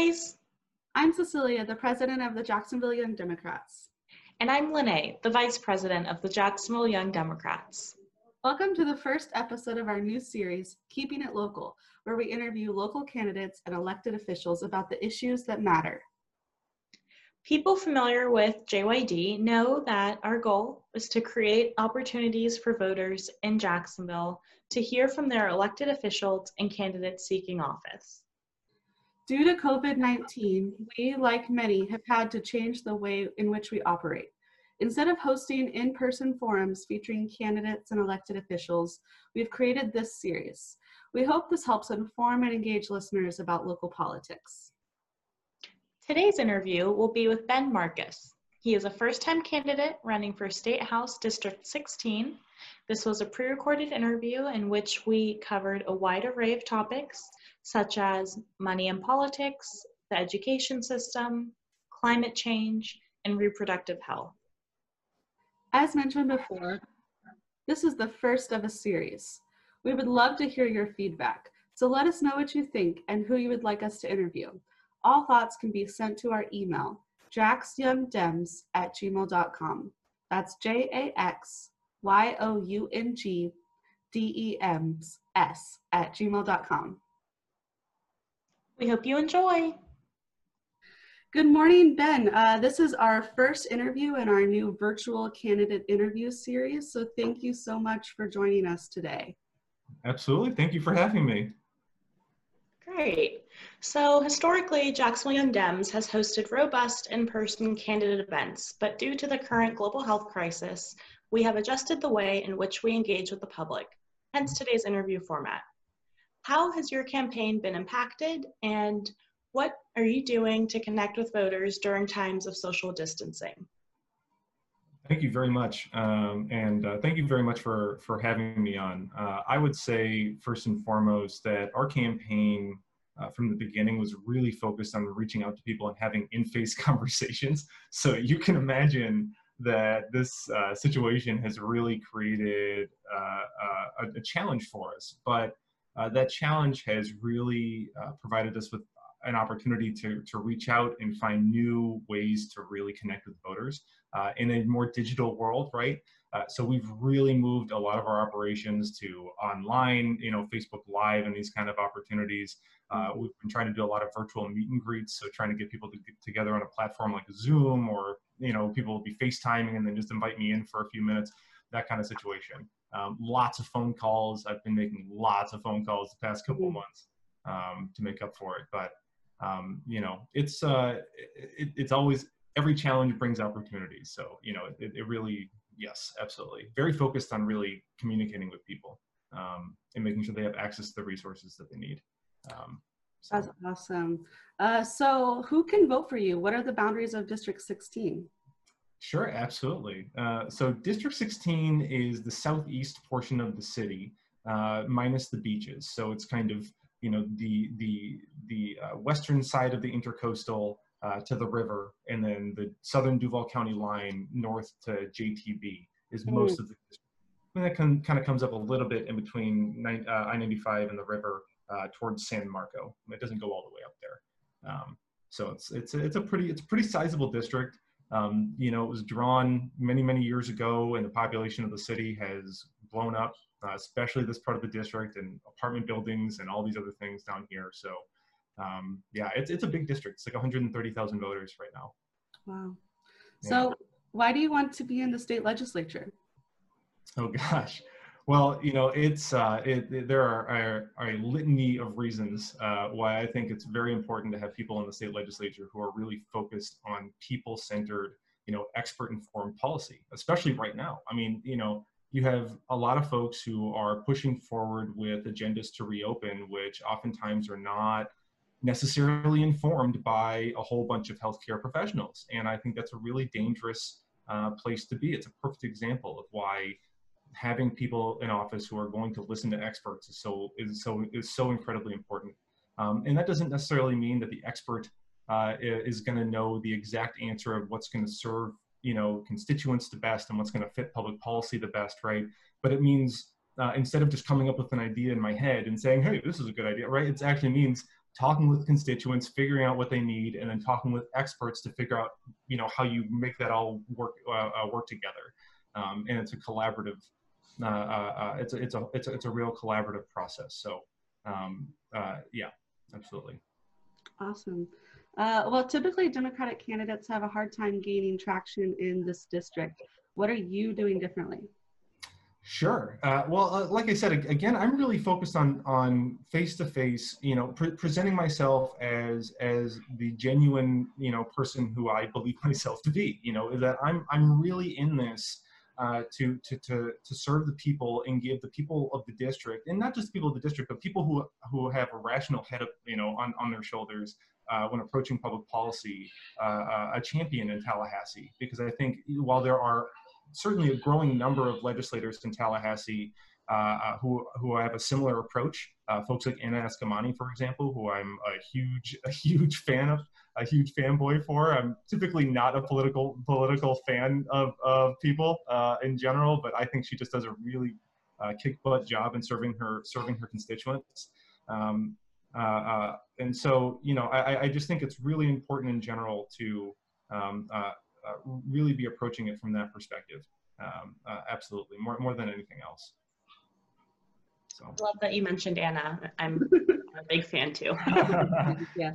guys. I'm Cecilia, the president of the Jacksonville Young Democrats. And I'm Lene, the vice president of the Jacksonville Young Democrats. Welcome to the first episode of our new series, Keeping It Local, where we interview local candidates and elected officials about the issues that matter. People familiar with JYD know that our goal is to create opportunities for voters in Jacksonville to hear from their elected officials and candidates seeking office. Due to COVID 19, we, like many, have had to change the way in which we operate. Instead of hosting in person forums featuring candidates and elected officials, we've created this series. We hope this helps inform and engage listeners about local politics. Today's interview will be with Ben Marcus. He is a first-time candidate running for State House District 16. This was a pre-recorded interview in which we covered a wide array of topics such as money and politics, the education system, climate change, and reproductive health. As mentioned before, this is the first of a series. We would love to hear your feedback, so let us know what you think and who you would like us to interview. All thoughts can be sent to our email, jaxyoungdems at gmail.com. That's J A X Y O U N G D E M S at gmail.com. We hope you enjoy. Good morning, Ben. Uh, this is our first interview in our new virtual candidate interview series. So thank you so much for joining us today. Absolutely. Thank you for having me. Great. So historically, Jacksonville Young Dems has hosted robust in-person candidate events, but due to the current global health crisis, we have adjusted the way in which we engage with the public, hence today's interview format. How has your campaign been impacted and what are you doing to connect with voters during times of social distancing? Thank you very much. Um, and uh, thank you very much for, for having me on. Uh, I would say, first and foremost, that our campaign uh, from the beginning was really focused on reaching out to people and having in face conversations. So you can imagine that this uh, situation has really created uh, uh, a, a, challenge for us. But that challenge has really provided us with an opportunity to, to reach out and find new ways to really connect with voters uh, in a more digital world, right? Uh, so we've really moved a lot of our operations to online, you know, Facebook Live and these kind of opportunities. Uh, mm-hmm. we've been trying to do a lot of virtual meet and greets, so trying to get people to get together on a platform like Zoom, or you know, people will be FaceTiming and then just invite me in for a few minutes, that kind of situation. Um, lots of phone calls. I've been making lots of phone calls the past couple of mm-hmm. months um, to make up for it, but um, you know, it's uh, it, it's always every challenge brings opportunities. So you know, it, it really yes, absolutely, very focused on really communicating with people um, and making sure they have access to the resources that they need. Um, so. That's awesome. Uh, so, who can vote for you? What are the boundaries of District 16? Sure, absolutely. Uh, so, District 16 is the southeast portion of the city, uh, minus the beaches. So, it's kind of you know the the the uh, western side of the intercoastal uh, to the river, and then the southern Duval County line north to JTB is mm. most of the. District. And that can, kind of comes up a little bit in between uh, I-95 and the river uh, towards San Marco. It doesn't go all the way up there. Um, so it's it's it's a pretty it's a pretty sizable district. Um, you know, it was drawn many many years ago, and the population of the city has blown up uh, especially this part of the district and apartment buildings and all these other things down here. So um, yeah, it's, it's a big district. It's like 130,000 voters right now. Wow. So yeah. why do you want to be in the state legislature? Oh gosh. Well, you know, it's uh, it, it, there are, are, are, a litany of reasons uh, why I think it's very important to have people in the state legislature who are really focused on people-centered, you know, expert-informed policy, especially right now. I mean, you know, you have a lot of folks who are pushing forward with agendas to reopen, which oftentimes are not necessarily informed by a whole bunch of healthcare professionals. And I think that's a really dangerous uh, place to be. It's a perfect example of why having people in office who are going to listen to experts is so is so is so incredibly important. Um, and that doesn't necessarily mean that the expert uh, is going to know the exact answer of what's going to serve you know constituents the best and what's going to fit public policy the best right but it means uh, instead of just coming up with an idea in my head and saying hey this is a good idea right it actually means talking with constituents, figuring out what they need, and then talking with experts to figure out, you know, how you make that all work uh, uh, work together. Um, and it's a collaborative. Uh, uh, uh, it's a, it's a it's a it's a real collaborative process. So um, uh, yeah, absolutely. Awesome. well, typically Democratic candidates have a hard time gaining traction in this district. What are you doing differently? Sure. Uh, well, uh, like I said, again, I'm really focused on on face to face. You know, pre presenting myself as as the genuine, you know, person who I believe myself to be. You know, that I'm I'm really in this uh, to to to to serve the people and give the people of the district, and not just people of the district, but people who who have a rational head of you know on on their shoulders. Uh, when approaching public policy, uh, uh, a champion in Tallahassee, because I think while there are certainly a growing number of legislators in Tallahassee uh, uh, who who have a similar approach. Uh, folks like Anna Eskamani, for example, who I'm a huge a huge fan of, a huge fanboy for. I'm typically not a political political fan of of people uh, in general, but I think she just does a really uh, kick butt job in serving her serving her constituents. Um, uh, and so, you know, I, I just think it's really important in general to um, uh, really be approaching it from that perspective. Um, uh, absolutely, more more than anything else. So. I love that you mentioned Anna. I'm a big fan too. yes.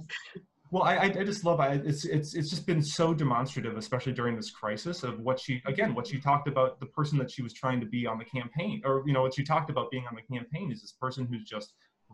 Well, I, I just love it. It's it's it's just been so demonstrative, especially during this crisis, of what she again what she talked about the person that she was trying to be on the campaign, or you know what she talked about being on the campaign is this person who's just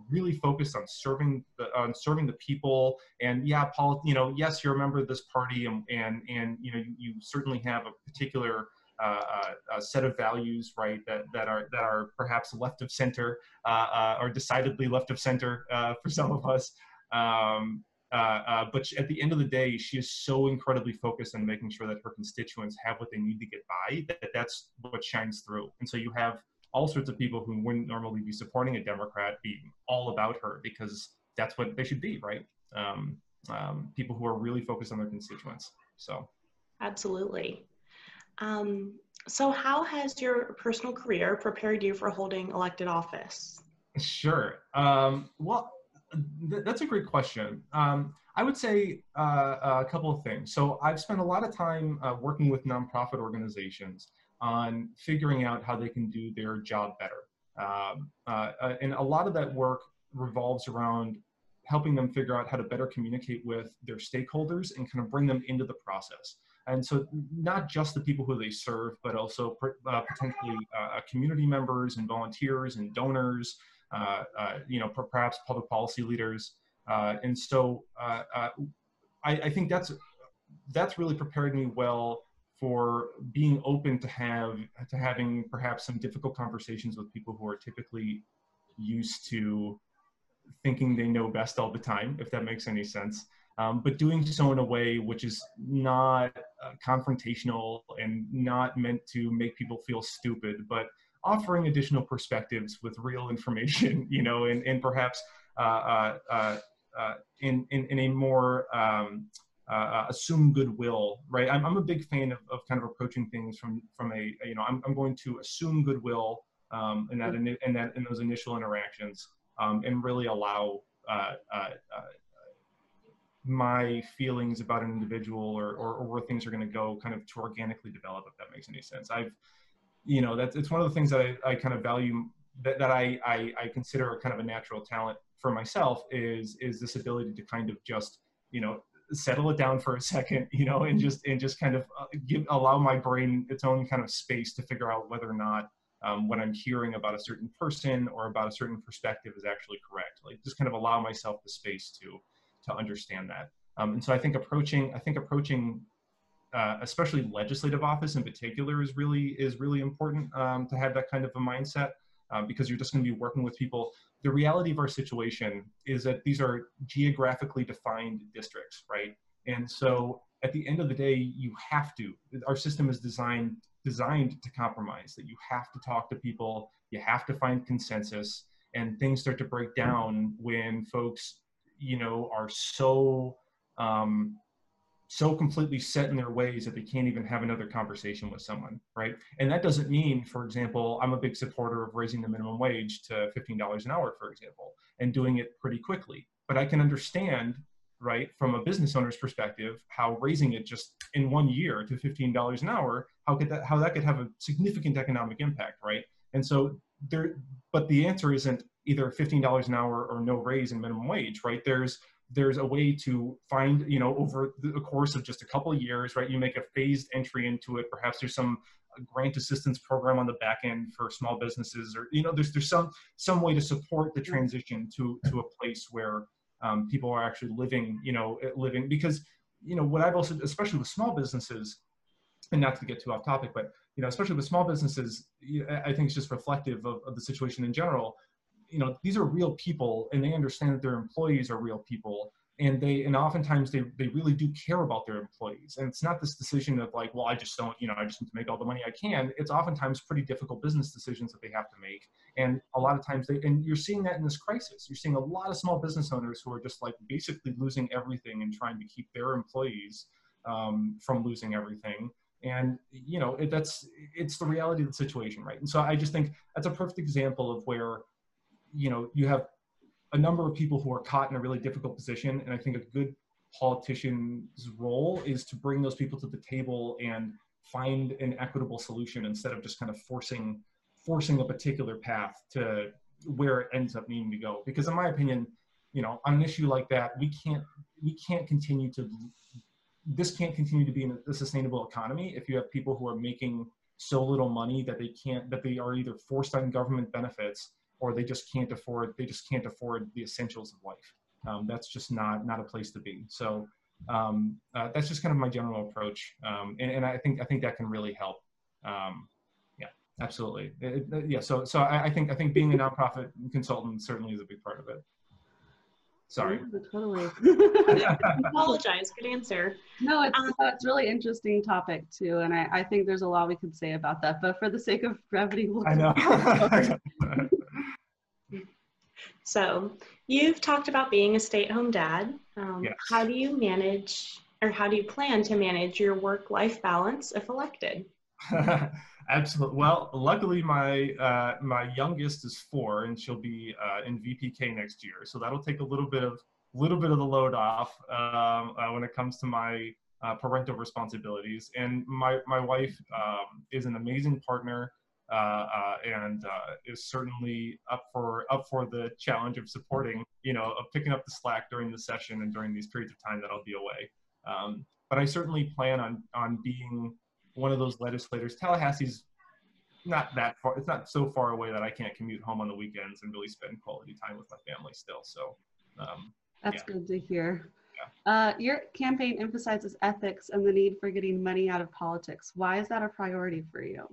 really focused on serving the on serving the people and yeah paul you know yes you're a member of this party and and, and you know you, you certainly have a particular uh, uh, set of values, right, that, that are that are perhaps left of center uh, uh or decidedly left of center uh, for some of us. Um, uh, but at the end of the day, she is so incredibly focused on making sure that her constituents have what they need to get by that that's what shines through. And so you have all sorts of people who wouldn't normally be supporting a Democrat be all about her because that's what they should be, right? Um, um, people who are really focused on their constituents. So, absolutely. Um, so, how has your personal career prepared you for holding elected office? Sure. Um, well, th- that's a great question. Um, I would say uh, a couple of things. So, I've spent a lot of time uh, working with nonprofit organizations on figuring out how they can do their job better. Um, uh, uh, and a lot of that work revolves around helping them figure out how to better communicate with their stakeholders and kind of bring them into the process. And so, not just the people who they serve, but also uh, potentially uh, community members and volunteers and donors, uh, uh, you know, perhaps public policy leaders. and so, I, I think that's that's really prepared me well for being open to have to having perhaps some difficult conversations with people who are typically used to thinking they know best all the time if that makes any sense. Um, but doing so in a way which is not uh, confrontational and not meant to make people feel stupid but offering additional perspectives with real information you know and, and perhaps uh, uh, uh, uh in, in, in a more um, uh, uh, assume goodwill, right? I'm, I'm a big fan of, of kind of approaching things from from a you know I'm, I'm going to assume goodwill um, in that in, in that in those initial interactions um, and really allow uh, uh, uh my feelings about an individual or, or, or where things are going to go kind of to organically develop if that makes any sense. I've you know that's it's one of the things that I, I kind of value that, that I, I I consider kind of a natural talent for myself is is this ability to kind of just you know settle it down for a second, you know, and just and just kind of uh, give allow my brain its own kind of space to figure out whether or not um, what I'm hearing about a certain person or about a certain perspective is actually correct. Like just kind of allow myself the space to to understand that. Um, and so I think approaching I think approaching uh, especially legislative office in particular is really is really important um, to have that kind of a mindset um, because you're just going to be working with people the reality of our situation is that these are geographically defined districts, right? And so at the end of the day, you have to, our system is designed designed to compromise, that you have to talk to people, you have to find consensus, and things start to break down when folks, you know, are so um, so completely set in their ways that they can't even have another conversation with someone, right? And that doesn't mean, for example, I'm a big supporter of raising the minimum wage to $15 an hour, for example, and doing it pretty quickly. but I can understand, right, from a business owner's perspective, how raising it just in one year to $15 an hour, how could that, how that could have a significant economic impact, right? And so there, but the answer isn't either $15 an hour or no raise in minimum wage, right? There's there's a way to find, you know, over the course of just a couple of years, right? You make a phased entry into it. Perhaps there's some grant assistance program on the back end for small businesses, or you know, there's there's some some way to support the transition to to a place where um, people are actually living, you know, living because you know what I've also, especially with small businesses, and not to get too off topic, but you know, especially with small businesses, I think it's just reflective of, of the situation in general you know these are real people and they understand that their employees are real people. And they and oftentimes they, they really do care about their employees. And it's not this decision of like well i just don't you know i just need to make all the money i can. It's oftentimes pretty difficult business decisions that they have to make. And a lot of times they and you're seeing that in this crisis. You're seeing a lot of small business owners who are just like basically losing everything and trying to keep their employees um, from losing everything. And you know it, that's it's the reality of the situation right? And so i just think that's a perfect example of where you know, you have a number of people who are caught in a really difficult position. And I think a good politician's role is to bring those people to the table and find an equitable solution instead of just kind of forcing forcing a particular path to where it ends up needing to go. Because in my opinion, you know, on an issue like that, we can't we can't continue to this can't continue to be in a sustainable economy if you have people who are making so little money that they can't that they are either forced on government benefits or they just can't afford they just can't afford the essentials of life. Um, that's just not not a place to be. So um, uh, that's just kind of my general approach, um, and, and, I think I think that can really help. Um, yeah, absolutely. It, it, yeah. So so I, I, think I think being a nonprofit consultant certainly is a big part of it. Sorry. Yeah, totally. apologize. Good answer. No, it's um, it's really interesting topic too, and I, I think there's a lot we could say about that. But for the sake of brevity, we'll I know. So you've talked about being a stay-at-home dad. Um, yes. How do you manage, or how do you plan to manage your work-life balance if elected? Absolutely. Well, luckily my uh, my youngest is four, and she'll be uh, in VPK next year, so that'll take a little bit of little bit of the load off um, uh, when it comes to my uh, parental responsibilities. And my my wife um, is an amazing partner. Uh, uh, and uh, is certainly up for up for the challenge of supporting, you know, of picking up the slack during the session and during these periods of time that I'll be away. Um, but I certainly plan on on being one of those legislators. Tallahassee's not that far. It's not so far away that I can't commute home on the weekends and really spend quality time with my family still. So um, that's yeah. good to hear. Yeah. Uh, your campaign emphasizes ethics and the need for getting money out of politics. Why is that a priority for you?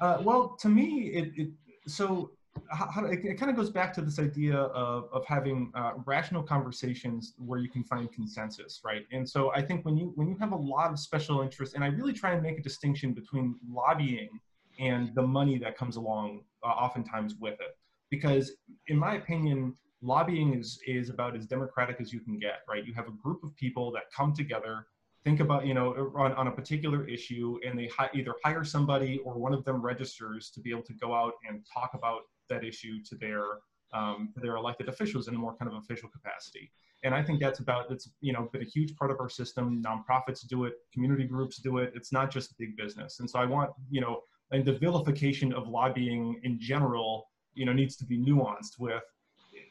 Uh, well, to me, it, it so how, it, it kind of goes back to this idea of, of having uh, rational conversations where you can find consensus, right? And so I think when you when you have a lot of special interest, and I really try and make a distinction between lobbying and the money that comes along uh, oftentimes with it, because in my opinion, lobbying is is about as democratic as you can get, right? You have a group of people that come together think about you know on, on a particular issue and they hi- either hire somebody or one of them registers to be able to go out and talk about that issue to their um, to their elected officials in a more kind of official capacity. And i think that's about it's you know been a huge part of our system. Nonprofits do it community groups do it. It's not just big business. And so i want you know and the vilification of lobbying in general you know needs to be nuanced with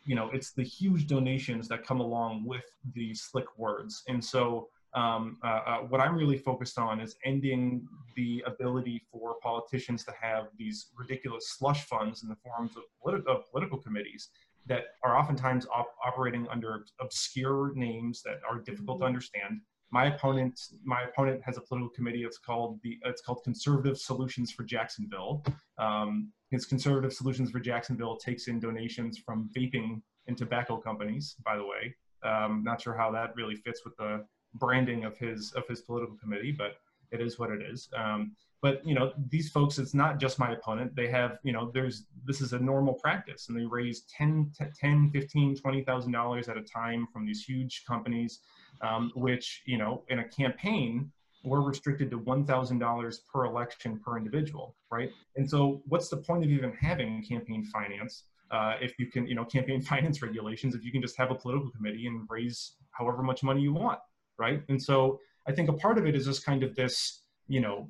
you know it's the huge donations that come along with the slick words. And so um, uh, uh, what I'm really focused on is ending the ability for politicians to have these ridiculous slush funds in the forms of, politi- of political committees that are oftentimes op- operating under obscure names that are difficult to mm-hmm. understand. My opponent, my opponent has a political committee. It's called the it's called Conservative Solutions for Jacksonville. Um, his Conservative Solutions for Jacksonville takes in donations from vaping and tobacco companies. By the way, um, not sure how that really fits with the branding of his of his political committee, but it is what it is. Um, but you know, these folks, it's not just my opponent. They have, you know, there's this is a normal practice, and they raise 10, 10 15, 20,000 dollars at a time from these huge companies, um, which you know, in a campaign, we're restricted to $1,000 per election per individual, right? And so, what's the point of even having campaign finance uh, if you can, you know, campaign finance regulations, if you can just have a political committee and raise however much money you want, right? And so I think a part of it is just kind of this, you know,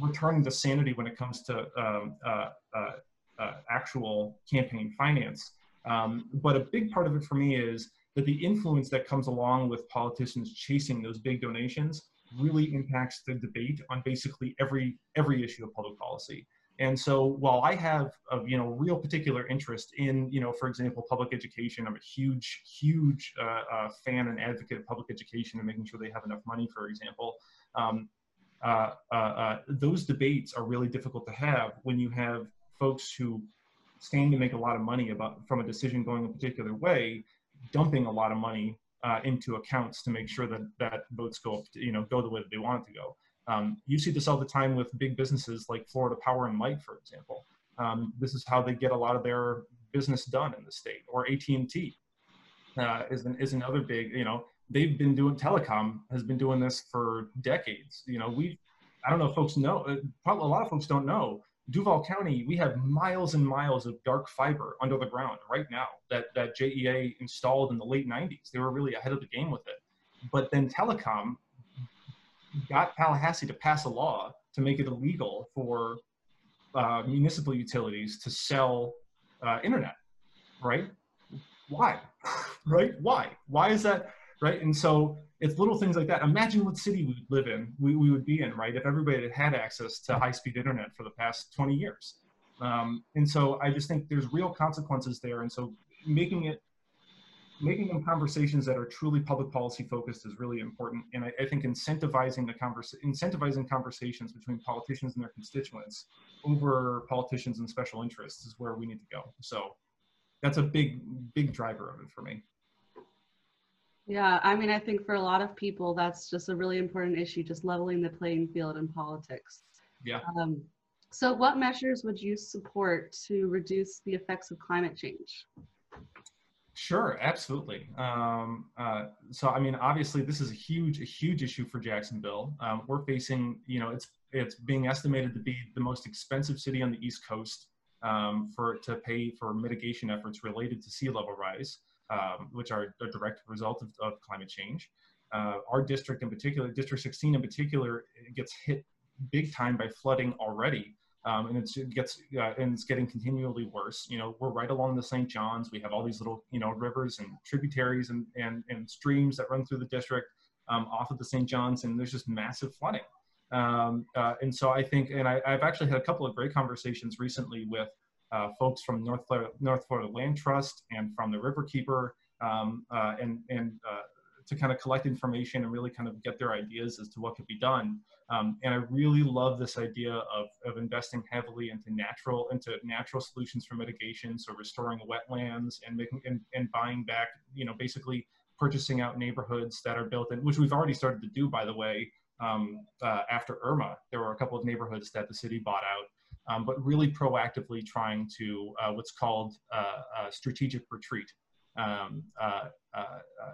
returning to sanity when it comes to um, uh, uh, uh, actual campaign finance. Um, but a big part of it for me is that the influence that comes along with politicians chasing those big donations really impacts the debate on basically every every issue of public policy. And so while I have a you know real particular interest in you know for example public education, I'm a huge huge uh, uh, fan and advocate of public education and making sure they have enough money, for example. Um, uh, uh, uh, those debates are really difficult to have when you have folks who stand to make a lot of money about from a decision going a particular way, dumping a lot of money uh, into accounts to make sure that that votes go you know go the way that they want it to go. Um, you see this all the time with big businesses like Florida Power and Light, for example. Um, this is how they get a lot of their business done in the state. Or AT&T uh, is an, is another big you know they've been doing telecom has been doing this for decades. You know, we, I don't know if folks know, uh, probably a lot of folks don't know. Duval County, we have miles and miles of dark fiber under the ground right now that, that JEA installed in the late 90s. They were really ahead of the game with it. But then telecom got Tallahassee to pass a law to make it illegal for uh, municipal utilities to sell uh, internet, right? Why? right? Why? Why is that? right? And so it's little things like that. Imagine what city we would live in, we, we would be in, right? If everybody had had access to high speed internet for the past 20 years. Um, and so I just think there's real consequences there. And so making it, making them conversations that are truly public policy focused is really important. And I, I think incentivizing the converse, incentivizing conversations between politicians and their constituents over politicians and special interests is where we need to go. So that's a big, big driver of it for me. Yeah, I mean, I think for a lot of people, that's just a really important issue, just leveling the playing field in politics. Yeah. Um, so, what measures would you support to reduce the effects of climate change? Sure, absolutely. Um, uh, so, I mean, obviously, this is a huge, a huge issue for Jacksonville. Um, we're facing, you know, it's it's being estimated to be the most expensive city on the East Coast um, for to pay for mitigation efforts related to sea level rise um, which are a direct result of, of climate change. Uh, our district in particular, District 16 in particular, gets hit big time by flooding already. Um, and it gets uh, and it's getting continually worse. You know, we're right along the St. Johns. We have all these little you know rivers and tributaries and and, and streams that run through the district um, off of the St. Johns, and there's just massive flooding. Um, uh, and so I think, and I, have actually had a couple of great conversations recently with uh, folks from North Florida, North Florida Land Trust and from the Riverkeeper, um, uh, and, and uh, to kind of collect information and really kind of get their ideas as to what could be done. Um, and I really love this idea of, of investing heavily into natural into natural solutions for mitigation, so restoring wetlands and making and, and buying back, you know, basically purchasing out neighborhoods that are built in, which we've already started to do, by the way. Um, uh, after Irma, there were a couple of neighborhoods that the city bought out um, but really proactively trying to uh, what's called uh, strategic retreat. Um, uh, uh,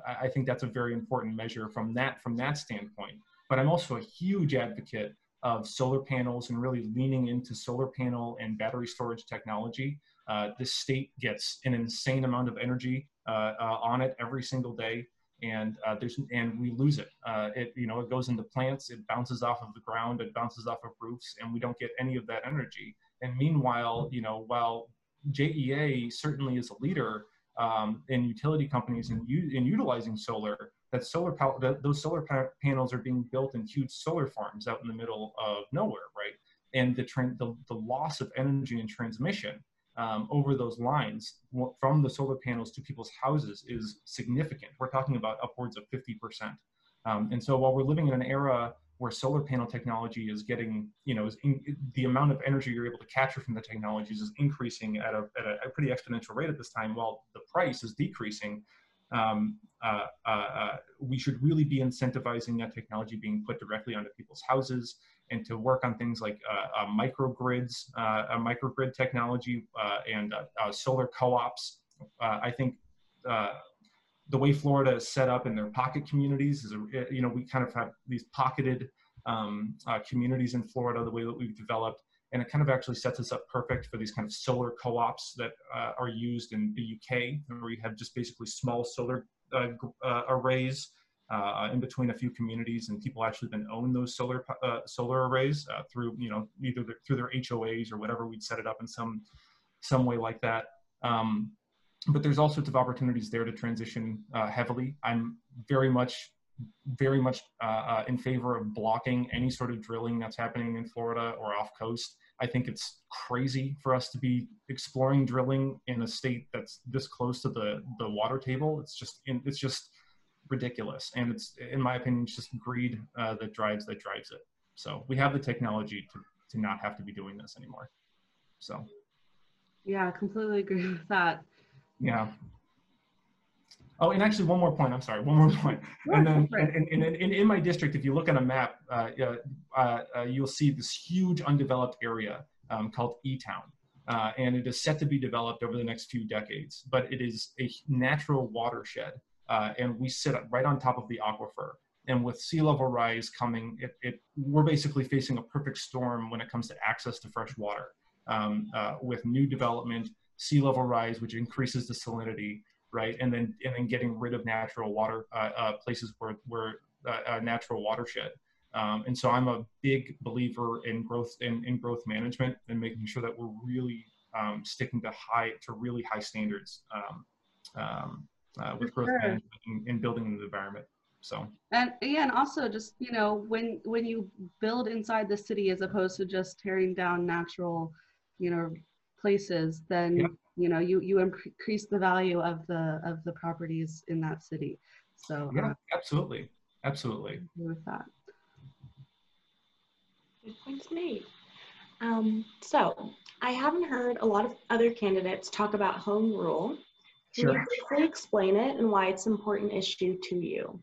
I think that's a very important measure from that from that standpoint. But I'm also a huge advocate of solar panels and really leaning into solar panel and battery storage technology. Uh, this state gets an insane amount of energy uh, uh, on it every single day and uh, there's and we lose it. It you know it goes into plants, it bounces off of the ground, it bounces off of roofs, and we don't get any of that energy. And meanwhile, you know, while JEA certainly is a leader um, in utility companies in, in utilizing solar, that solar power, that those solar pa panels are being built in huge solar farms out in the middle of nowhere, right? And the, the, the loss of energy and transmission um, over those lines from the solar panels to people's houses is significant. We're talking about upwards of 50%. Um, and so while we're living in an era where solar panel technology is getting, you know, in, the amount of energy you're able to capture from the technologies is increasing at a, at a, pretty exponential rate at this time, while the price is decreasing. Um, uh, uh, uh, we should really be incentivizing that technology being put directly onto people's houses and to work on things like uh, uh, microgrids, uh, microgrid technology, and solar co-ops. I think the way Florida is set up in their pocket communities is, a, you know, we kind of have these pocketed um, uh, communities in Florida, the way that we've developed. and it kind of actually sets us up perfect for these kind of solar co-ops that uh, are used in the UK, where you have just basically small solar uh, uh, arrays uh, in between a few communities, and people actually then own those solar uh, solar arrays uh, through you know either through their HOAs or whatever we'd set it up in some some way like that. Um, but there's all sorts of opportunities there to transition heavily. I'm very much very much uh, uh, in favor of blocking any sort of drilling that's happening in Florida or off coast. I think it's crazy for us to be exploring drilling in a state that's this close to the the water table. It's just it's just ridiculous, and it's in my opinion it's just greed uh, that drives that drives it. So we have the technology to to not have to be doing this anymore. So. Yeah, I completely agree with that. Yeah. Oh, and actually, one more point. I'm sorry, one more point. and then, and, and, and, in my district, if you look at a map, uh, uh, uh, you'll see this huge undeveloped area um, called E-Town. Uh, and it is set to be developed over the next few decades. But it is a natural watershed, uh, and we sit right on top of the aquifer. And with sea level rise coming, it, it, we're basically facing a perfect storm when it comes to access to fresh water. Um, uh, with new development, sea level rise, which increases the salinity, right? And then and then getting rid of natural water uh, uh, places where where uh, natural watershed. Um, and so I'm a big believer in growth in, in growth management and making sure that we're really um, sticking to high to really high standards um, um uh, with growth sure. management and, and building the environment. So and yeah, and also just you know when when you build inside the city as opposed to just tearing down natural, you know, places, then yeah. you know you you increase the value of the of the properties in that city. So yeah uh, absolutely. Absolutely with that. Good points made um, so i haven't heard a lot of other candidates talk about home rule. Can sure. you briefly explain it and why it's an important issue to you?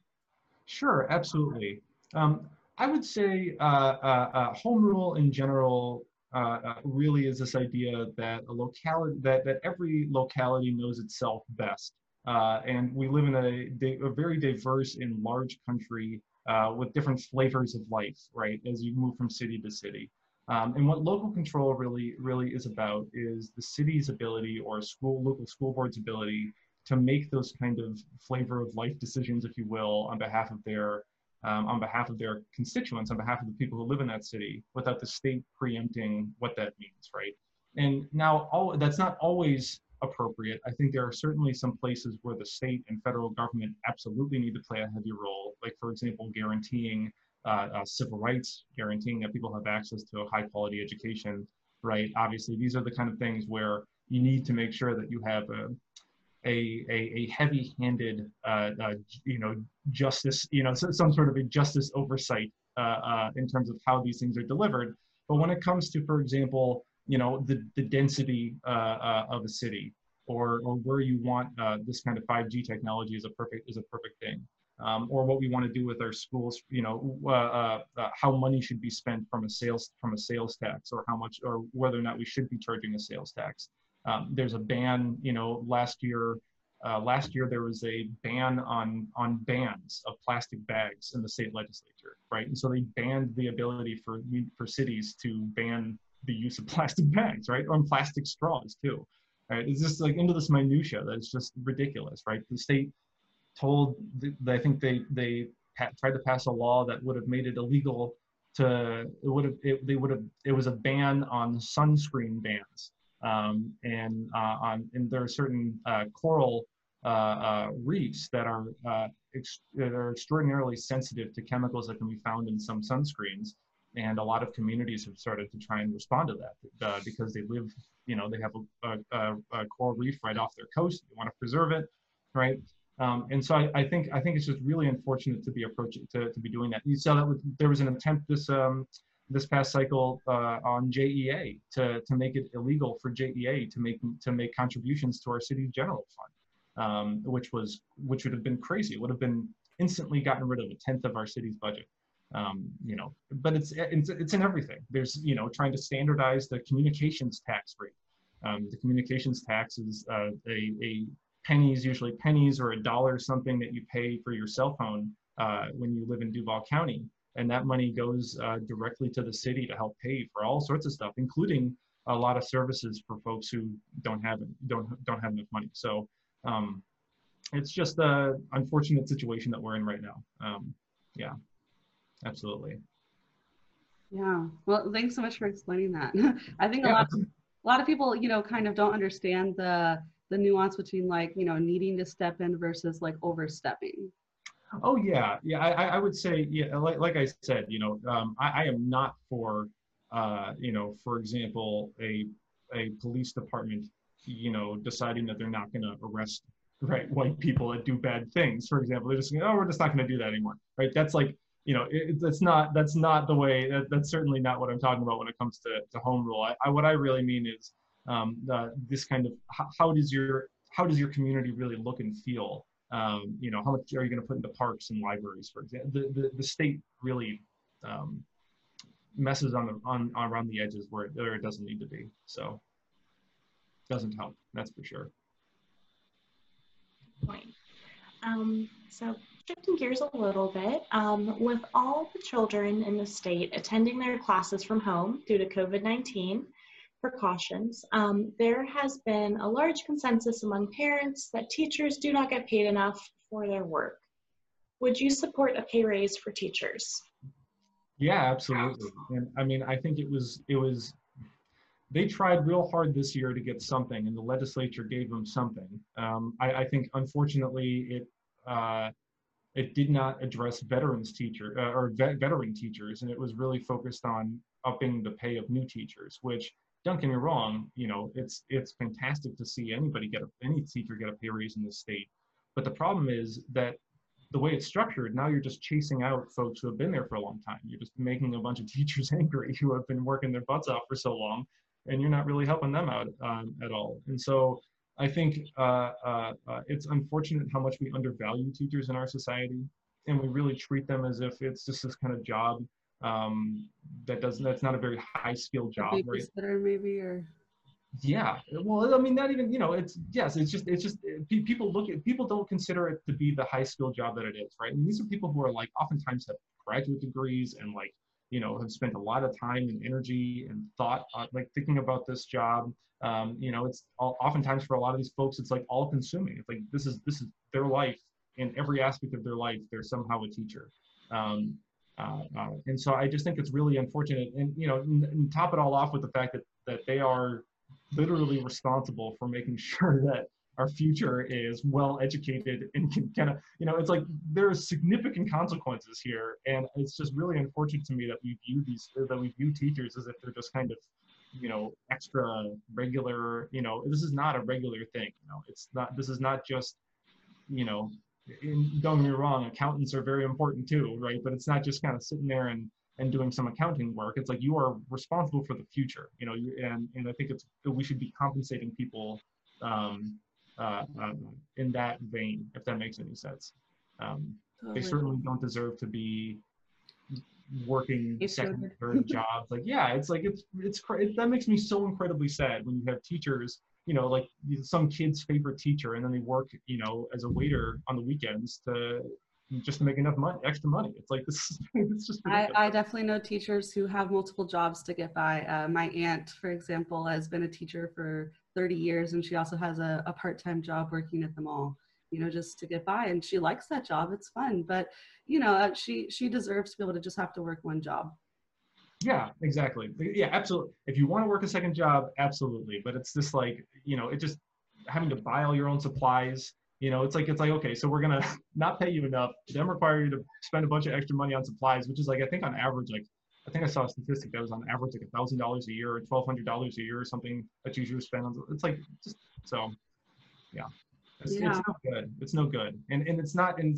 Sure absolutely. Um, i would say uh, uh, uh home rule in general uh, uh, really is this idea that a locality that, that every locality knows itself best. Uh, and we live in a, a, very diverse and large country uh, with different flavors of life, right? As you move from city to city. Um, and what local control really, really is about is the city's ability or school, local school board's ability to make those kind of flavor of life decisions, if you will, on behalf of their um, on behalf of their constituents, on behalf of the people who live in that city, without the state preempting what that means, right? And now, all, that's not always appropriate. I think there are certainly some places where the state and federal government absolutely need to play a heavy role, like, for example, guaranteeing uh, uh, civil rights, guaranteeing that people have access to a high quality education, right? Obviously, these are the kind of things where you need to make sure that you have a, a, a, a heavy-handed, uh, uh, you know, justice, you know, some sort of a justice oversight uh, uh, in terms of how these things are delivered. But when it comes to, for example, you know, the, the density uh, uh, of a city or, or where you want this kind of 5G technology is a perfect, is a perfect thing. Um, or what we want to do with our schools, you know, how money should be spent from a sales from a sales tax, or how much, or whether or not we should be charging a sales tax. Um, there's a ban, you know, last year, uh, last year there was a ban on on bans of plastic bags in the state legislature, right? And so they banned the ability for for cities to ban the use of plastic bags, right, or plastic straws too. Right? It's just like into this minutia that is just ridiculous, right? The state told, I think they they tried to pass a law that would have made it illegal to it would have it, they would have it was a ban on sunscreen bans um, and uh, on and there are certain uh, coral uh, reefs that are uh, that are extraordinarily sensitive to chemicals that can be found in some sunscreens. And a lot of communities have started to try and respond to that because they live, you know, they have a, a, a, coral reef right off their coast. They want to preserve it, right? Um, and so I, I, think I think it's just really unfortunate to be approaching to, to be doing that. You saw that with, there was an attempt this um, this past cycle uh, on JEA to, to make it illegal for JEA to make to make contributions to our city's general fund, um, which was which would have been crazy. It would have been instantly gotten rid of a tenth of our city's budget. Um, you know, but it's, it's it's in everything. There's you know trying to standardize the communications tax rate. Um, the communications tax is uh, a, a pennies, usually pennies or a dollar something that you pay for your cell phone uh, when you live in Duval County and that money goes uh, directly to the city to help pay for all sorts of stuff, including a lot of services for folks who don't have don't don't have enough money. So um, it's just a unfortunate situation that we're in right now. Um, yeah, absolutely. Yeah. Well, thanks so much for explaining that. I think yeah. a lot of, a lot of people, you know, kind of don't understand the the nuance between like, you know, needing to step in versus like overstepping. Oh yeah, yeah. I, I would say yeah. Like, like I said, you know, um, I, I am not for, uh, you know, for example, a a police department, you know, deciding that they're not going to arrest right white people that do bad things. For example, they're just going, oh, we're just not going to do that anymore. Right? That's like you know, it, that's not that's not the way. That, that's certainly not what I'm talking about when it comes to, to home rule. I, I what I really mean is um, the, this kind of how, how, does your how does your community really look and feel? Um, you know, how much are you going to put into parks and libraries, for example? The the, the state really um, messes on the on, on around the edges where it, where it doesn't need to be. So doesn't help. That's for sure. Point. Um, so shifting gears a little bit, um, with all the children in the state attending their classes from home due to COVID-19 precautions, um, there has been a large consensus among parents that teachers do not get paid enough for their work. Would you support a pay raise for teachers? Yeah, absolutely. And I mean, I think it was, it was, they tried real hard this year to get something and the legislature gave them something. Um, I, I, think unfortunately it, uh, it did not address veterans teacher uh, or vet, veteran teachers, and it was really focused on upping the pay of new teachers. Which, don't get me wrong, you know, it's it's fantastic to see anybody get a, any teacher get a pay raise in this state. But the problem is that the way it's structured, now you're just chasing out folks who have been there for a long time. You're just making a bunch of teachers angry who have been working their butts off for so long, and you're not really helping them out um, at all. And so I think uh, uh, uh, it's unfortunate how much we undervalue teachers in our society, and we really treat them as if it's just this kind of job um, that doesn't. That's not a very high skilled job, right? maybe, or yeah. Well, I mean, not even you know. It's yes. It's just it's just people look at people don't consider it to be the high skilled job that it is, right? And these are people who are like oftentimes have graduate degrees and like you know have spent a lot of time and energy and thought uh, like thinking about this job um, you know it's all, oftentimes for a lot of these folks it's like all consuming it's like this is this is their life in every aspect of their life they're somehow a teacher um, uh, and so i just think it's really unfortunate. And you know and top it all off with the fact that that they are literally responsible for making sure that our future is well educated and can kind of you know it's like there are significant consequences here. And it's just really unfortunate to me that we view these that we view teachers as if they're just kind of you know extra regular you know this is not a regular thing you know. It's not this is not just you know in, don't get me wrong accountants are very important too right but it's not just kind of sitting there and and doing some accounting work it's like you are responsible for the future you know and and i think it's we should be compensating people um, uh, um, in that vein, if that makes any sense. Um, totally. They certainly don't deserve to be working it's second, third jobs. Like, yeah, it's like it's it's it, that makes me so incredibly sad when you have teachers, you know, like some kid's favorite teacher, and then they work, you know, as a waiter on the weekends to just to make enough money, extra money. It's like this. it's just. I, I, definitely know teachers who have multiple jobs to get by. Uh, my aunt, for example, has been a teacher for 30 years, and she also has a, a part-time job working at the mall. You know, just to get by, and she likes that job. It's fun, but you know, uh, she she deserves to be able to just have to work one job. Yeah, exactly. Yeah, absolutely. If you want to work a second job, absolutely. But it's just like you know, it just having to buy all your own supplies you know, it's like it's like okay, so we're gonna not pay you enough, then require you to spend a bunch of extra money on supplies, which is like I think on average, like I think I saw a statistic that was on average like a thousand dollars a year or twelve hundred dollars a year or something that you usually spend on. It's like just so, yeah, it's, yeah. it's no good. It's no good, and and it's not. And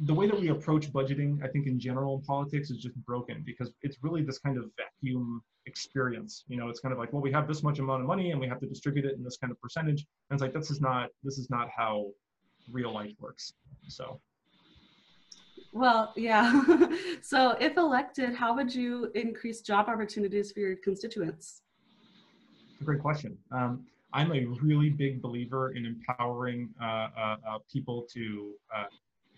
the way that we approach budgeting, I think in general in politics is just broken because it's really this kind of vacuum experience. You know, it's kind of like, well, we have this much amount of money and we have to distribute it in this kind of percentage. And it's like this is not this is not how real life works. So. Well, yeah. so if elected, how would you increase job opportunities for your constituents? a great question. Um, I'm a really big believer in empowering uh, uh, uh, people to uh,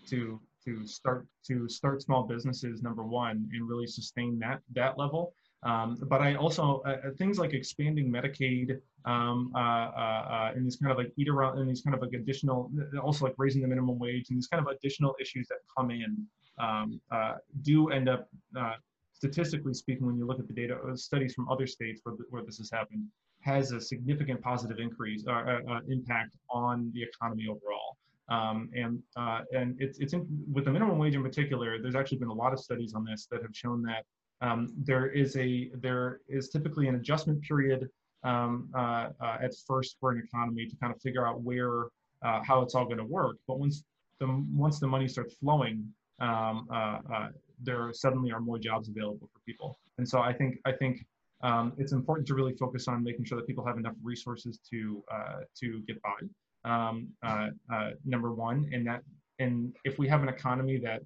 to to start to start small businesses number one and really sustain that that level um, but I also uh, uh, things like expanding Medicaid um, uh, uh, uh, and these kind of like eat around and these kind of like additional, also like raising the minimum wage and these kind of additional issues that come in um, uh, do end up statistically speaking, when you look at the data studies from other states where, where this has happened, has a significant positive increase or impact on the economy overall. Um, and uh, and it's it's in, with the minimum wage in particular. There's actually been a lot of studies on this that have shown that um, there is a there is typically an adjustment period um, uh, uh, at first for an economy to kind of figure out where uh, how it's all going to work. But once the once the money starts flowing, um, uh, uh, there suddenly are more jobs available for people. And so I think I think um, it's important to really focus on making sure that people have enough resources to to get by. Um, number one, and that and if we have an economy that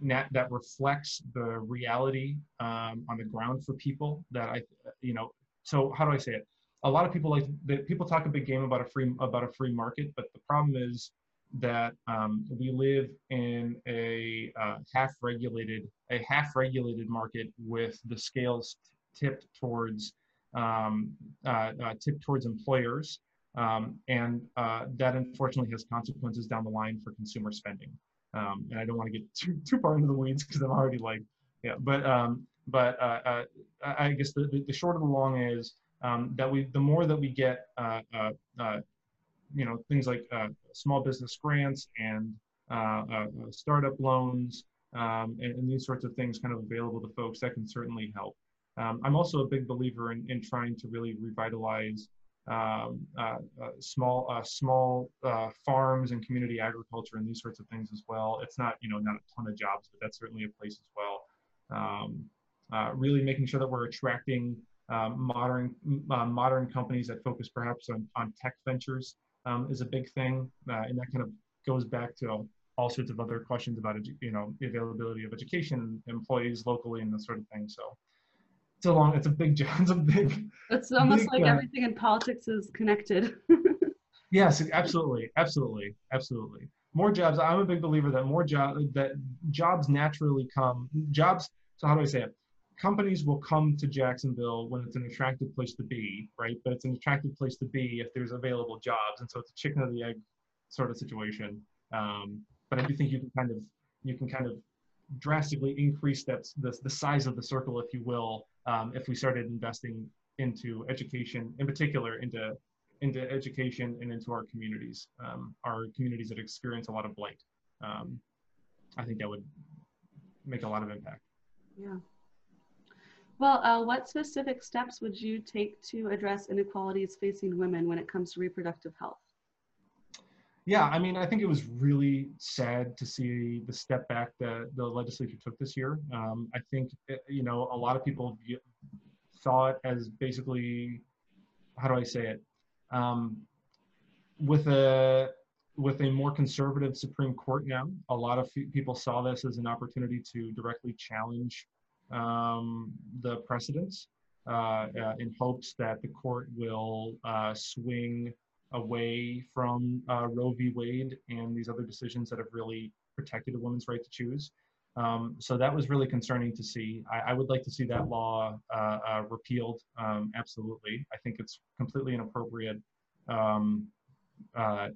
that, that reflects the reality um, on the ground for people that I, you know, so how do I say it? A lot of people like that people talk a big game about a free about a free market, but the problem is that um, we live in a uh, half regulated a half regulated market with the scales tipped towards um, uh, uh, tipped towards employers, um, and uh, that unfortunately has consequences down the line for consumer spending. Um, and I don't want to get too too far into the weeds because I'm already like, yeah. But um, but uh, uh, I guess the, the, short of the long is um, that we the more that we get uh, uh, uh you know things like small business grants and startup loans um, and, and, these sorts of things kind of available to folks that can certainly help. Um, I'm also a big believer in, in trying to really revitalize um, uh, uh, small uh, small uh, farms and community agriculture and these sorts of things as well. It's not you know not a ton of jobs, but that's certainly a place as well. Um, uh, really making sure that we're attracting um, modern uh, modern companies that focus perhaps on, on tech ventures um, is a big thing, and that kind of goes back to all sorts of other questions about you know availability of education, employees locally, and that sort of thing. So a long, it's a big job. It's a big. It's almost big, like uh, everything in politics is connected. yes, absolutely, absolutely, absolutely. More jobs. I'm a big believer that more job that jobs naturally come. Jobs. So how do I say it? Companies will come to Jacksonville when it's an attractive place to be, right? But it's an attractive place to be if there's available jobs, and so it's a chicken or the egg sort of situation. Um, but I do think you can kind of you can kind of drastically increase that the, the size of the circle, if you will, um, if we started investing into education, in particular into into education and into our communities, um, our communities that experience a lot of blight. Um, I think that would make a lot of impact. Yeah. Well, uh, what specific steps would you take to address inequalities facing women when it comes to reproductive health? Yeah, I mean, I think it was really sad to see the step back that the legislature took this year. Um, I think, eh, you know, a lot of people saw it as basically, how do I say it? Um, with a with a more conservative Supreme Court now, a lot of people saw this as an opportunity to directly challenge um, the precedents uh, uh, in hopes that the court will uh, swing away from uh, Roe v. Wade and these other decisions that have really protected a woman's right to choose. Um, so that was really concerning to see. I, I would like to see that law uh, uh, repealed. Um, absolutely, I think it's completely inappropriate, um, uh,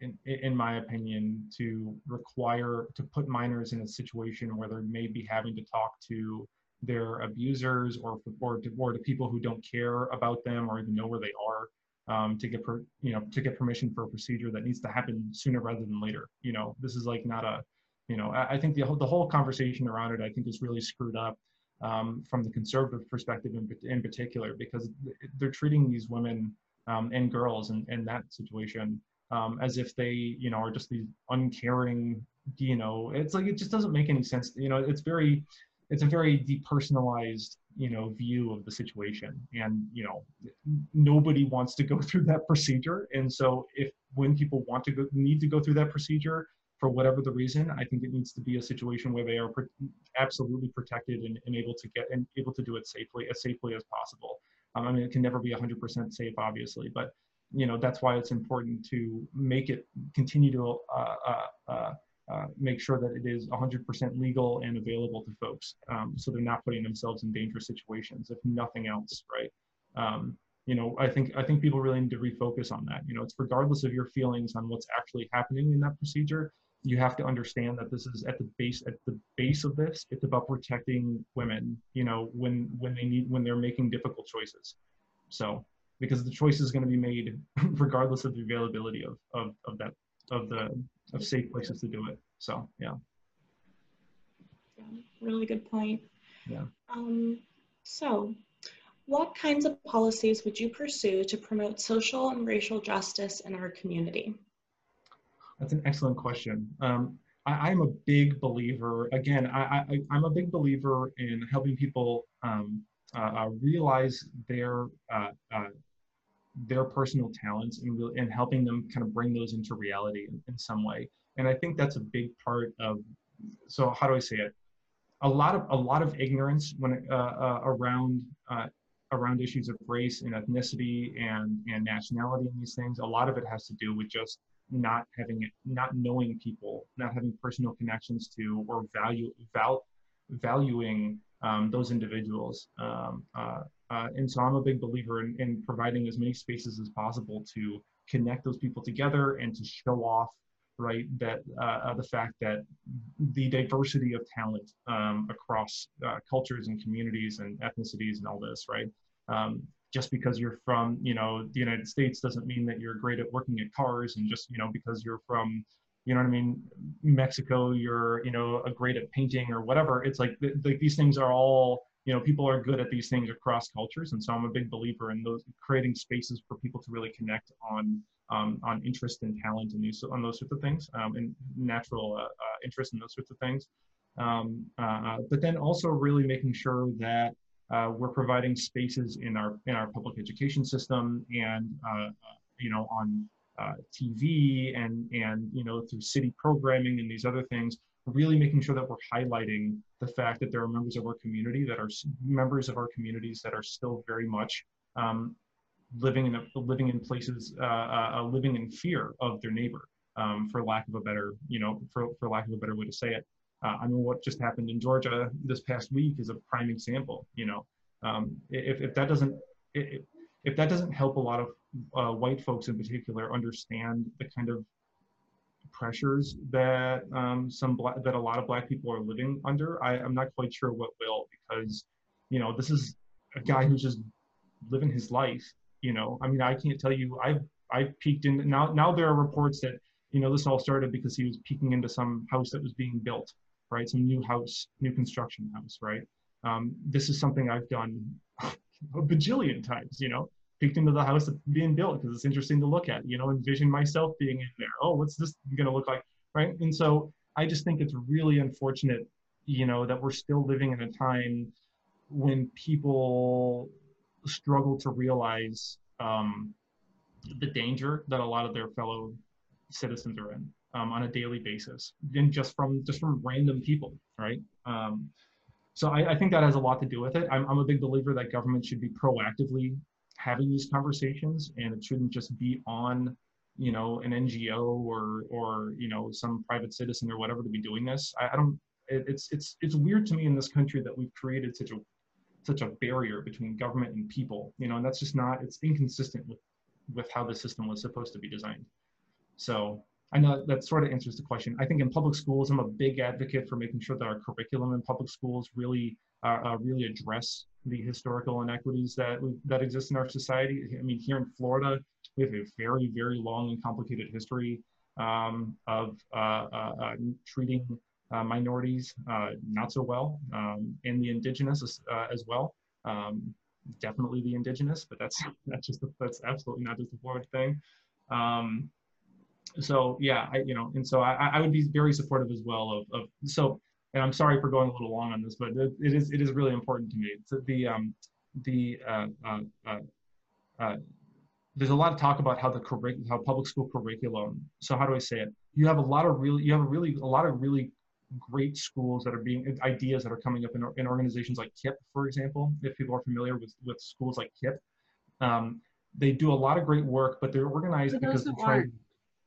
in, in my opinion, to require to put minors in a situation where they may be having to talk to their abusers or or to, or to people who don't care about them or even know where they are um, to get per, you know to get permission for a procedure that needs to happen sooner rather than later. You know, this is like not a you know I, I think the whole, the whole conversation around it I think is really screwed up um, from the conservative perspective in, in particular because they're treating these women um, and girls in, in that situation um, as if they you know are just these uncaring you know it's like it just doesn't make any sense you know it's very it's a very depersonalized you know view of the situation. And you know nobody wants to go through that procedure. And so if when people want to go need to go through that procedure for whatever the reason i think it needs to be a situation where they are absolutely protected and, and able to get and able to do it safely as safely as possible. Um, i mean it can never be 100% safe obviously but you know that's why it's important to make it continue to uh, uh, uh, uh, make sure that it is 100% legal and available to folks, um, so they're not putting themselves in dangerous situations, if nothing else, right? Um, you know, I think I think people really need to refocus on that. You know, it's regardless of your feelings on what's actually happening in that procedure. You have to understand that this is at the base at the base of this. It's about protecting women. You know, when when they need when they're making difficult choices. So because the choice is going to be made regardless of the availability of of of that of the of safe places to do it. So yeah. Yeah, really good point. Yeah. Um, so what kinds of policies would you pursue to promote social and racial justice in our community? That's an excellent question. Um, I, am a big believer, again, I, I, am a big believer in helping people um, uh, uh, realize their uh, uh, their personal talents and, and helping them kind of bring those into reality in, in some way. And I think that's a big part of, so how do I say it? A lot of, a lot of ignorance when uh, uh, around, uh, around issues of race and ethnicity and, and nationality and these things. A lot of it has to do with just not having it, not knowing people, not having personal connections to or value, val, valuing um, those individuals. Um, uh, uh, and so I'm a big believer in, in, providing as many spaces as possible to connect those people together and to show off, right, that uh, uh the fact that the diversity of talent um, across uh, cultures and communities and ethnicities and all this, right. Um, just because you're from, you know, the United States doesn't mean that you're great at working at cars, and just you know because you're from you know what I mean, Mexico, you're, you know, a great at painting or whatever. It's like, like these things are all, you know, people are good at these things across cultures. And so I'm a big believer in those creating spaces for people to really connect on, um, on interest and talent and these, on those sorts of things, um, and natural uh, uh, interest in those sorts of things. Um, uh, but then also really making sure that uh, we're providing spaces in our in our public education system and uh, uh, you know on uh, TV and and you know through city programming and these other things, really making sure that we're highlighting the fact that there are members of our community that are members of our communities that are still very much um, living in a, living in places uh, uh, uh, living in fear of their neighbor, um, for lack of a better you know for for lack of a better way to say it. Uh, I mean, what just happened in Georgia this past week is a prime example. You know, um, if if that doesn't if, if that doesn't help a lot of uh, white folks in particular understand the kind of pressures that um, some black, that a lot of black people are living under, I, I'm not quite sure what will because you know this is a guy who's just living his life. You know, I mean, I can't tell you. I've I've peeked in now. Now there are reports that you know this all started because he was peeking into some house that was being built, right? Some new house, new construction house, right? Um, this is something I've done a bajillion times. You know, peeked into the house being built because it's interesting to look at, you know, envision myself being in there. Oh, what's this going to look like? Right. And so I just think it's really unfortunate, you know, that we're still living in a time when people struggle to realize um, the danger that a lot of their fellow citizens are in um, on a daily basis, and just from just from random people, right? Um, so I, I, think that has a lot to do with it. I'm, I'm a big believer that government should be proactively having these conversations and it shouldn't just be on you know an ngo or or you know some private citizen or whatever to be doing this i, I don't it, it's it's it's weird to me in this country that we've created such a such a barrier between government and people you know and that's just not it's inconsistent with with how the system was supposed to be designed so I know that sort of answers the question. I think in public schools, I'm a big advocate for making sure that our curriculum in public schools really, uh, uh, really address the historical inequities that that exist in our society. I mean, here in Florida, we have a very, very long and complicated history um, of uh, uh, uh treating uh, minorities not so well, um, and the indigenous as, as well. Um, definitely the indigenous, but that's that's just that's absolutely not just a Florida thing. Um, so yeah, I, you know, and so I, I would be very supportive as well of, of so, and I'm sorry for going a little long on this, but it, is it is really important to me. So the um, the uh, uh, uh, uh, there's a lot of talk about how the curriculum, how public school curriculum. So how do I say it? You have a lot of really, you have a really, a lot of really great schools that are being ideas that are coming up in, in organizations like KIPP, for example. If people are familiar with with schools like KIPP, um, they do a lot of great work, but they're organized because they're trying.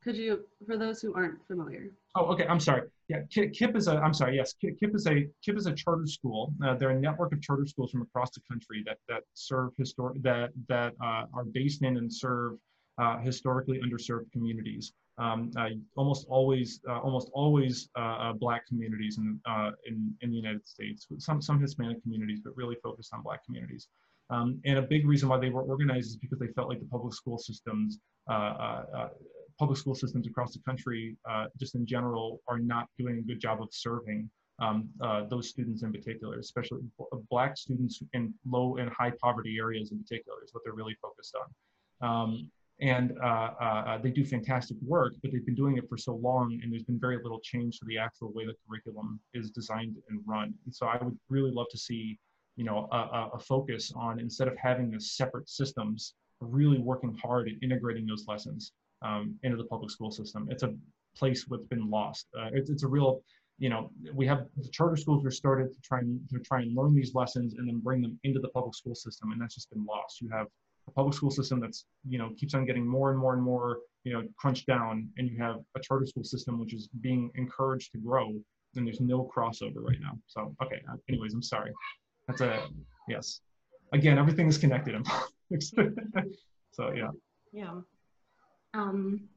Could you, for those who aren't familiar? Oh, okay. I'm sorry. Yeah, KIPP is a. I'm sorry. Yes, KIPP is a KIPP is a charter school. Uh, they're a network of charter schools from across the country that that serve historic that that uh, are based in and serve uh, historically underserved communities. Um, uh, almost always, uh, almost always uh, Black communities in, in in the United States. Some some Hispanic communities, but really focused on Black communities. Um, and a big reason why they were organized is because they felt like the public school systems public school systems across the country, uh, just in general, are not doing a good job of serving um, uh, those students in particular, especially black students in low and high poverty areas in particular is what they're really focused on. Um, and uh, uh, they do fantastic work, but they've been doing it for so long, and there's been very little change to the actual way the curriculum is designed and run. And so I would really love to see, you know, a, a focus on instead of having the separate systems, really working hard at integrating those lessons um, into the public school system. It's a place that's been lost. Uh, it's, it's a real, you know, we have the charter schools were started to try and to try and learn these lessons and then bring them into the public school system, and that's just been lost. You have a public school system that's you know keeps on getting more and more and more you know crunched down, and you have a charter school system which is being encouraged to grow, and there's no crossover right now. So okay, uh, anyways, I'm sorry. That's a yes. Again, everything is connected so yeah. Yeah. Um,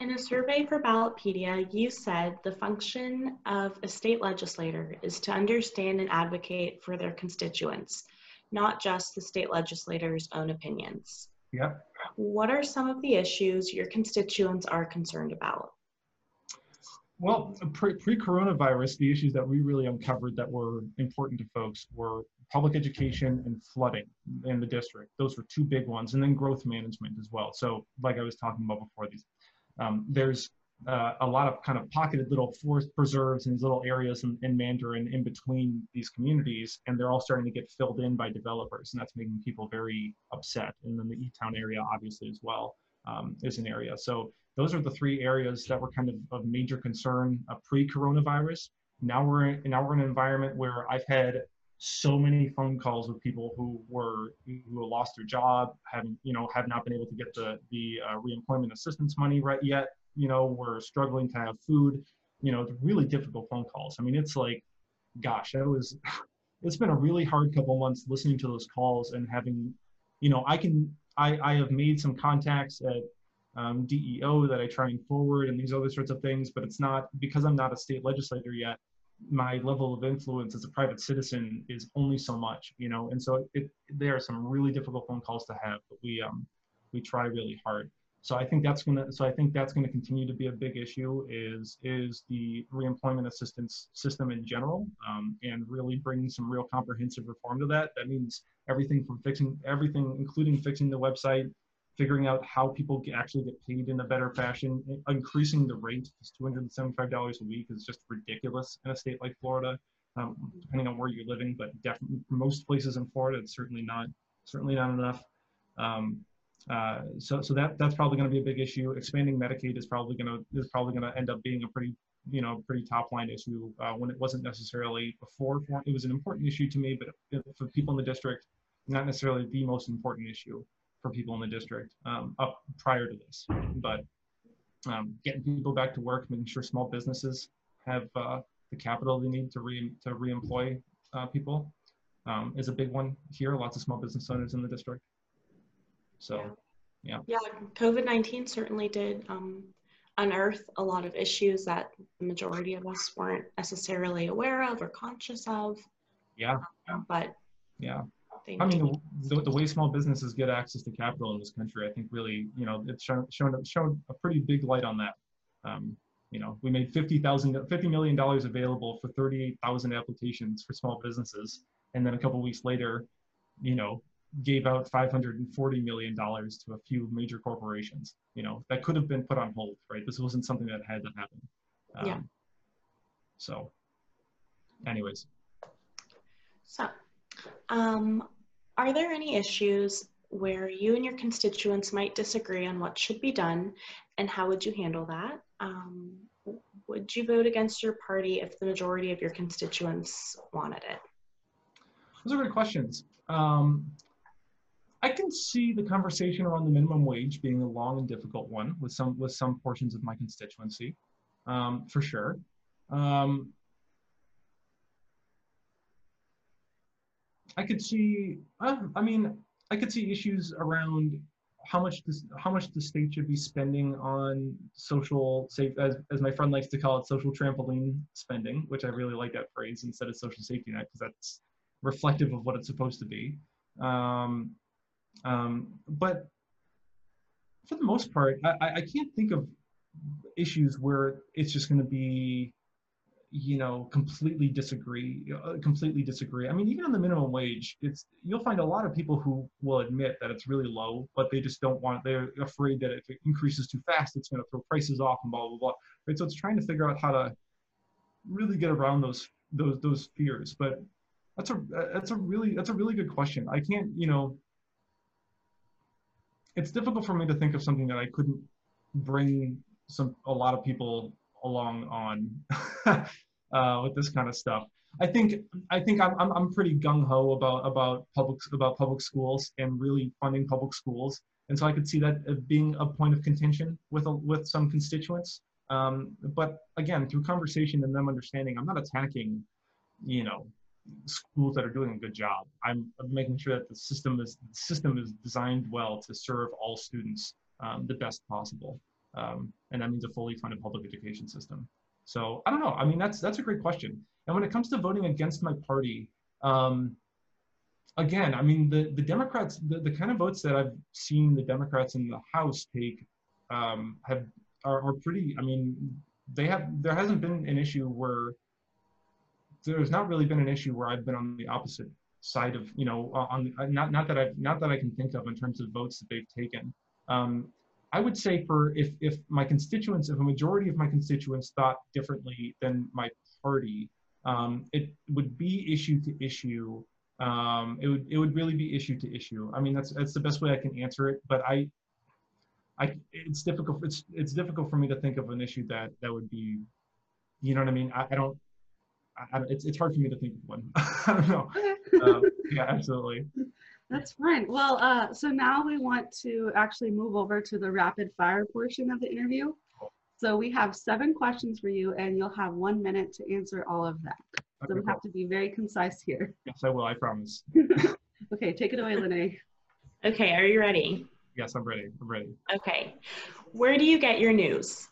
in a survey for Ballotpedia, you said the function of a state legislator is to understand and advocate for their constituents, not just the state legislator's own opinions. Yep. What are some of the issues your constituents are concerned about? Well, pre, pre-coronavirus, the issues that we really uncovered that were important to folks were public education and flooding in the district. Those were two big ones, and then growth management as well. So, like I was talking about before, these um, there's uh, a lot of kind of pocketed little forest preserves and little areas in, in Mandarin in between these communities, and they're all starting to get filled in by developers, and that's making people very upset. And then the E-Town area, obviously, as well, um, is an area. So those are the three areas that were kind of of major concern uh, pre-coronavirus. Now we're in, now we're in an environment where I've had so many phone calls with people who were who lost their job, haven't you know have not been able to get the the uh, reemployment assistance money right yet. You know, we're struggling to have food. You know, really difficult phone calls. I mean, it's like, gosh, that was. It's been a really hard couple months listening to those calls and having, you know, I can I I have made some contacts at um, DEO that I try and forward and these other sorts of things, but it's not because I'm not a state legislator yet my level of influence as a private citizen is only so much, you know, and so it, there are some really difficult phone calls to have, but we um, we try really hard. So I think that's gonna so I think that's gonna continue to be a big issue is is the reemployment assistance system in general, um, and really bringing some real comprehensive reform to that. That means everything from fixing everything, including fixing the website, figuring out how people actually get paid in a better fashion, increasing the rate. $275 a week is just ridiculous in a state like Florida, um, depending on where you're living. But most places in Florida, it's certainly not certainly not enough. Um, uh, so so that that's probably going to be a big issue. Expanding Medicaid is probably going to is probably going to end up being a pretty you know pretty top line issue uh, when it wasn't necessarily before. It was an important issue to me, but for people in the district, not necessarily the most important issue for people in the district um, up prior to this. But um, getting people back to work, making sure small businesses have uh, the capital they need to re to reemploy uh, people um, is a big one here. Lots of small business owners in the district. So, yeah. Yeah, COVID nineteen certainly did um, unearth a lot of issues that the majority of us weren't necessarily aware of or conscious of. Yeah. Um, but yeah, I mean, the, the, way small businesses get access to capital in this country, I think really, you know, it's shown, shown, shown a pretty big light on that. Um, you know, we made $50,000, $50 million available for 38,000 applications for small businesses. And then a couple weeks later, you know, gave out $540 million to a few major corporations. You know, that could have been put on hold, right? This wasn't something that had to happen. Um, yeah. So, anyways. So, um, are there any issues where you and your constituents might disagree on what should be done, and how would you handle that? Um, would you vote against your party if the majority of your constituents wanted it? Those are good questions. Um, I can see the conversation around the minimum wage being a long and difficult one with some with some portions of my constituency, um, for sure. Um, I could see. Uh, I mean, I could see issues around how much this, how much the state should be spending on social safe as, as my friend likes to call it social trampoline spending which i really like that phrase instead of social safety net because that's reflective of what it's supposed to be um, um, but for the most part I, I can't think of issues where it's just going to be you know completely disagree uh, completely disagree. I mean even on the minimum wage it's you'll find a lot of people who will admit that it's really low but they just don't want they're afraid that if it increases too fast it's going to throw prices off and blah blah blah. Right? So it's trying to figure out how to really get around those those those fears. But that's a that's a really that's a really good question. I can't you know it's difficult for me to think of something that i couldn't bring some a lot of people along on uh, with this kind of stuff. I think I think I'm I'm, I'm pretty gung ho about about public about public schools and really funding public schools, and so I could see that being a point of contention with a, with some constituents. Um, but again, through conversation and them understanding, I'm not attacking, you know, schools that are doing a good job. I'm, making sure that the system is the system is designed well to serve all students um, the best possible, um, and that means a fully funded public education system. So I don't know. I mean, that's that's a great question. And when it comes to voting against my party, um, again, I mean, the the Democrats, the, the kind of votes that I've seen the Democrats in the House take um, have are, are pretty. I mean, they have there hasn't been an issue where there's not really been an issue where I've been on the opposite side of you know on not not that I not that I can think of in terms of votes that they've taken. Um, I would say for if if my constituents, if a majority of my constituents thought differently than my party, um, it would be issue to issue. Um, it would it would really be issue to issue. I mean that's that's the best way I can answer it. But I, I it's difficult. It's it's difficult for me to think of an issue that that would be, you know what I mean. I, I don't. I, it's it's hard for me to think of one. I don't know. Uh, yeah, absolutely. That's fine. Well, uh, so now we want to actually move over to the rapid fire portion of the interview. So we have seven questions for you and you'll have one minute to answer all of them. So okay, we have to be very concise here. Yes, I will, I promise. okay, take it away, Lene. Okay, are you ready? Yes, I'm ready, I'm ready. Okay, where do you get your news?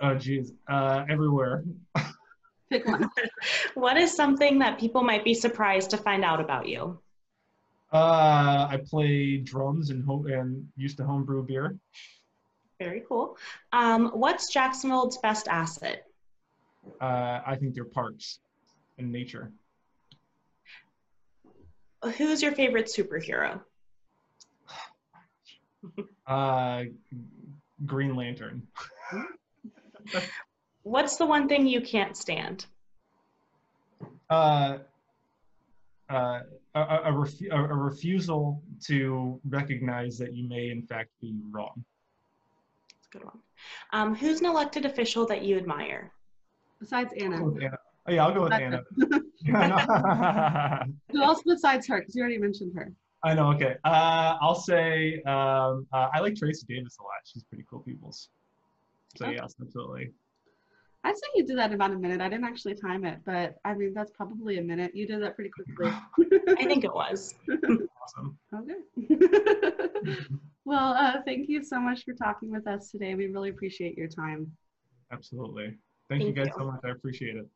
Oh geez, uh, everywhere. Pick one. what is something that people might be surprised to find out about you? Uh, I play drums and home and used to homebrew beer. Very cool. Um, what's Jacksonville's best asset? Uh, I think they're parks and nature. Who's your favorite superhero? uh, Green Lantern. What's the one thing you can't stand? Uh, uh, a, a, refu- a, refusal to recognize that you may in fact be wrong. That's a good one. Um, who's an elected official that you admire? Besides Anna. Anna. Oh, yeah, I'll go with Anna. Who else besides her? Because you already mentioned her. I know. Okay. Uh, I'll say um, uh, I like Tracie Davis a lot. She's pretty cool people's. So okay. yes, absolutely. I'd say you did that in about a minute. I didn't actually time it, but I mean, that's probably a minute. You did that pretty quickly. I think it was. awesome. Okay. well, uh, thank you so much for talking with us today. We really appreciate your time. Absolutely. Thank, thank you guys you. so much. I appreciate it.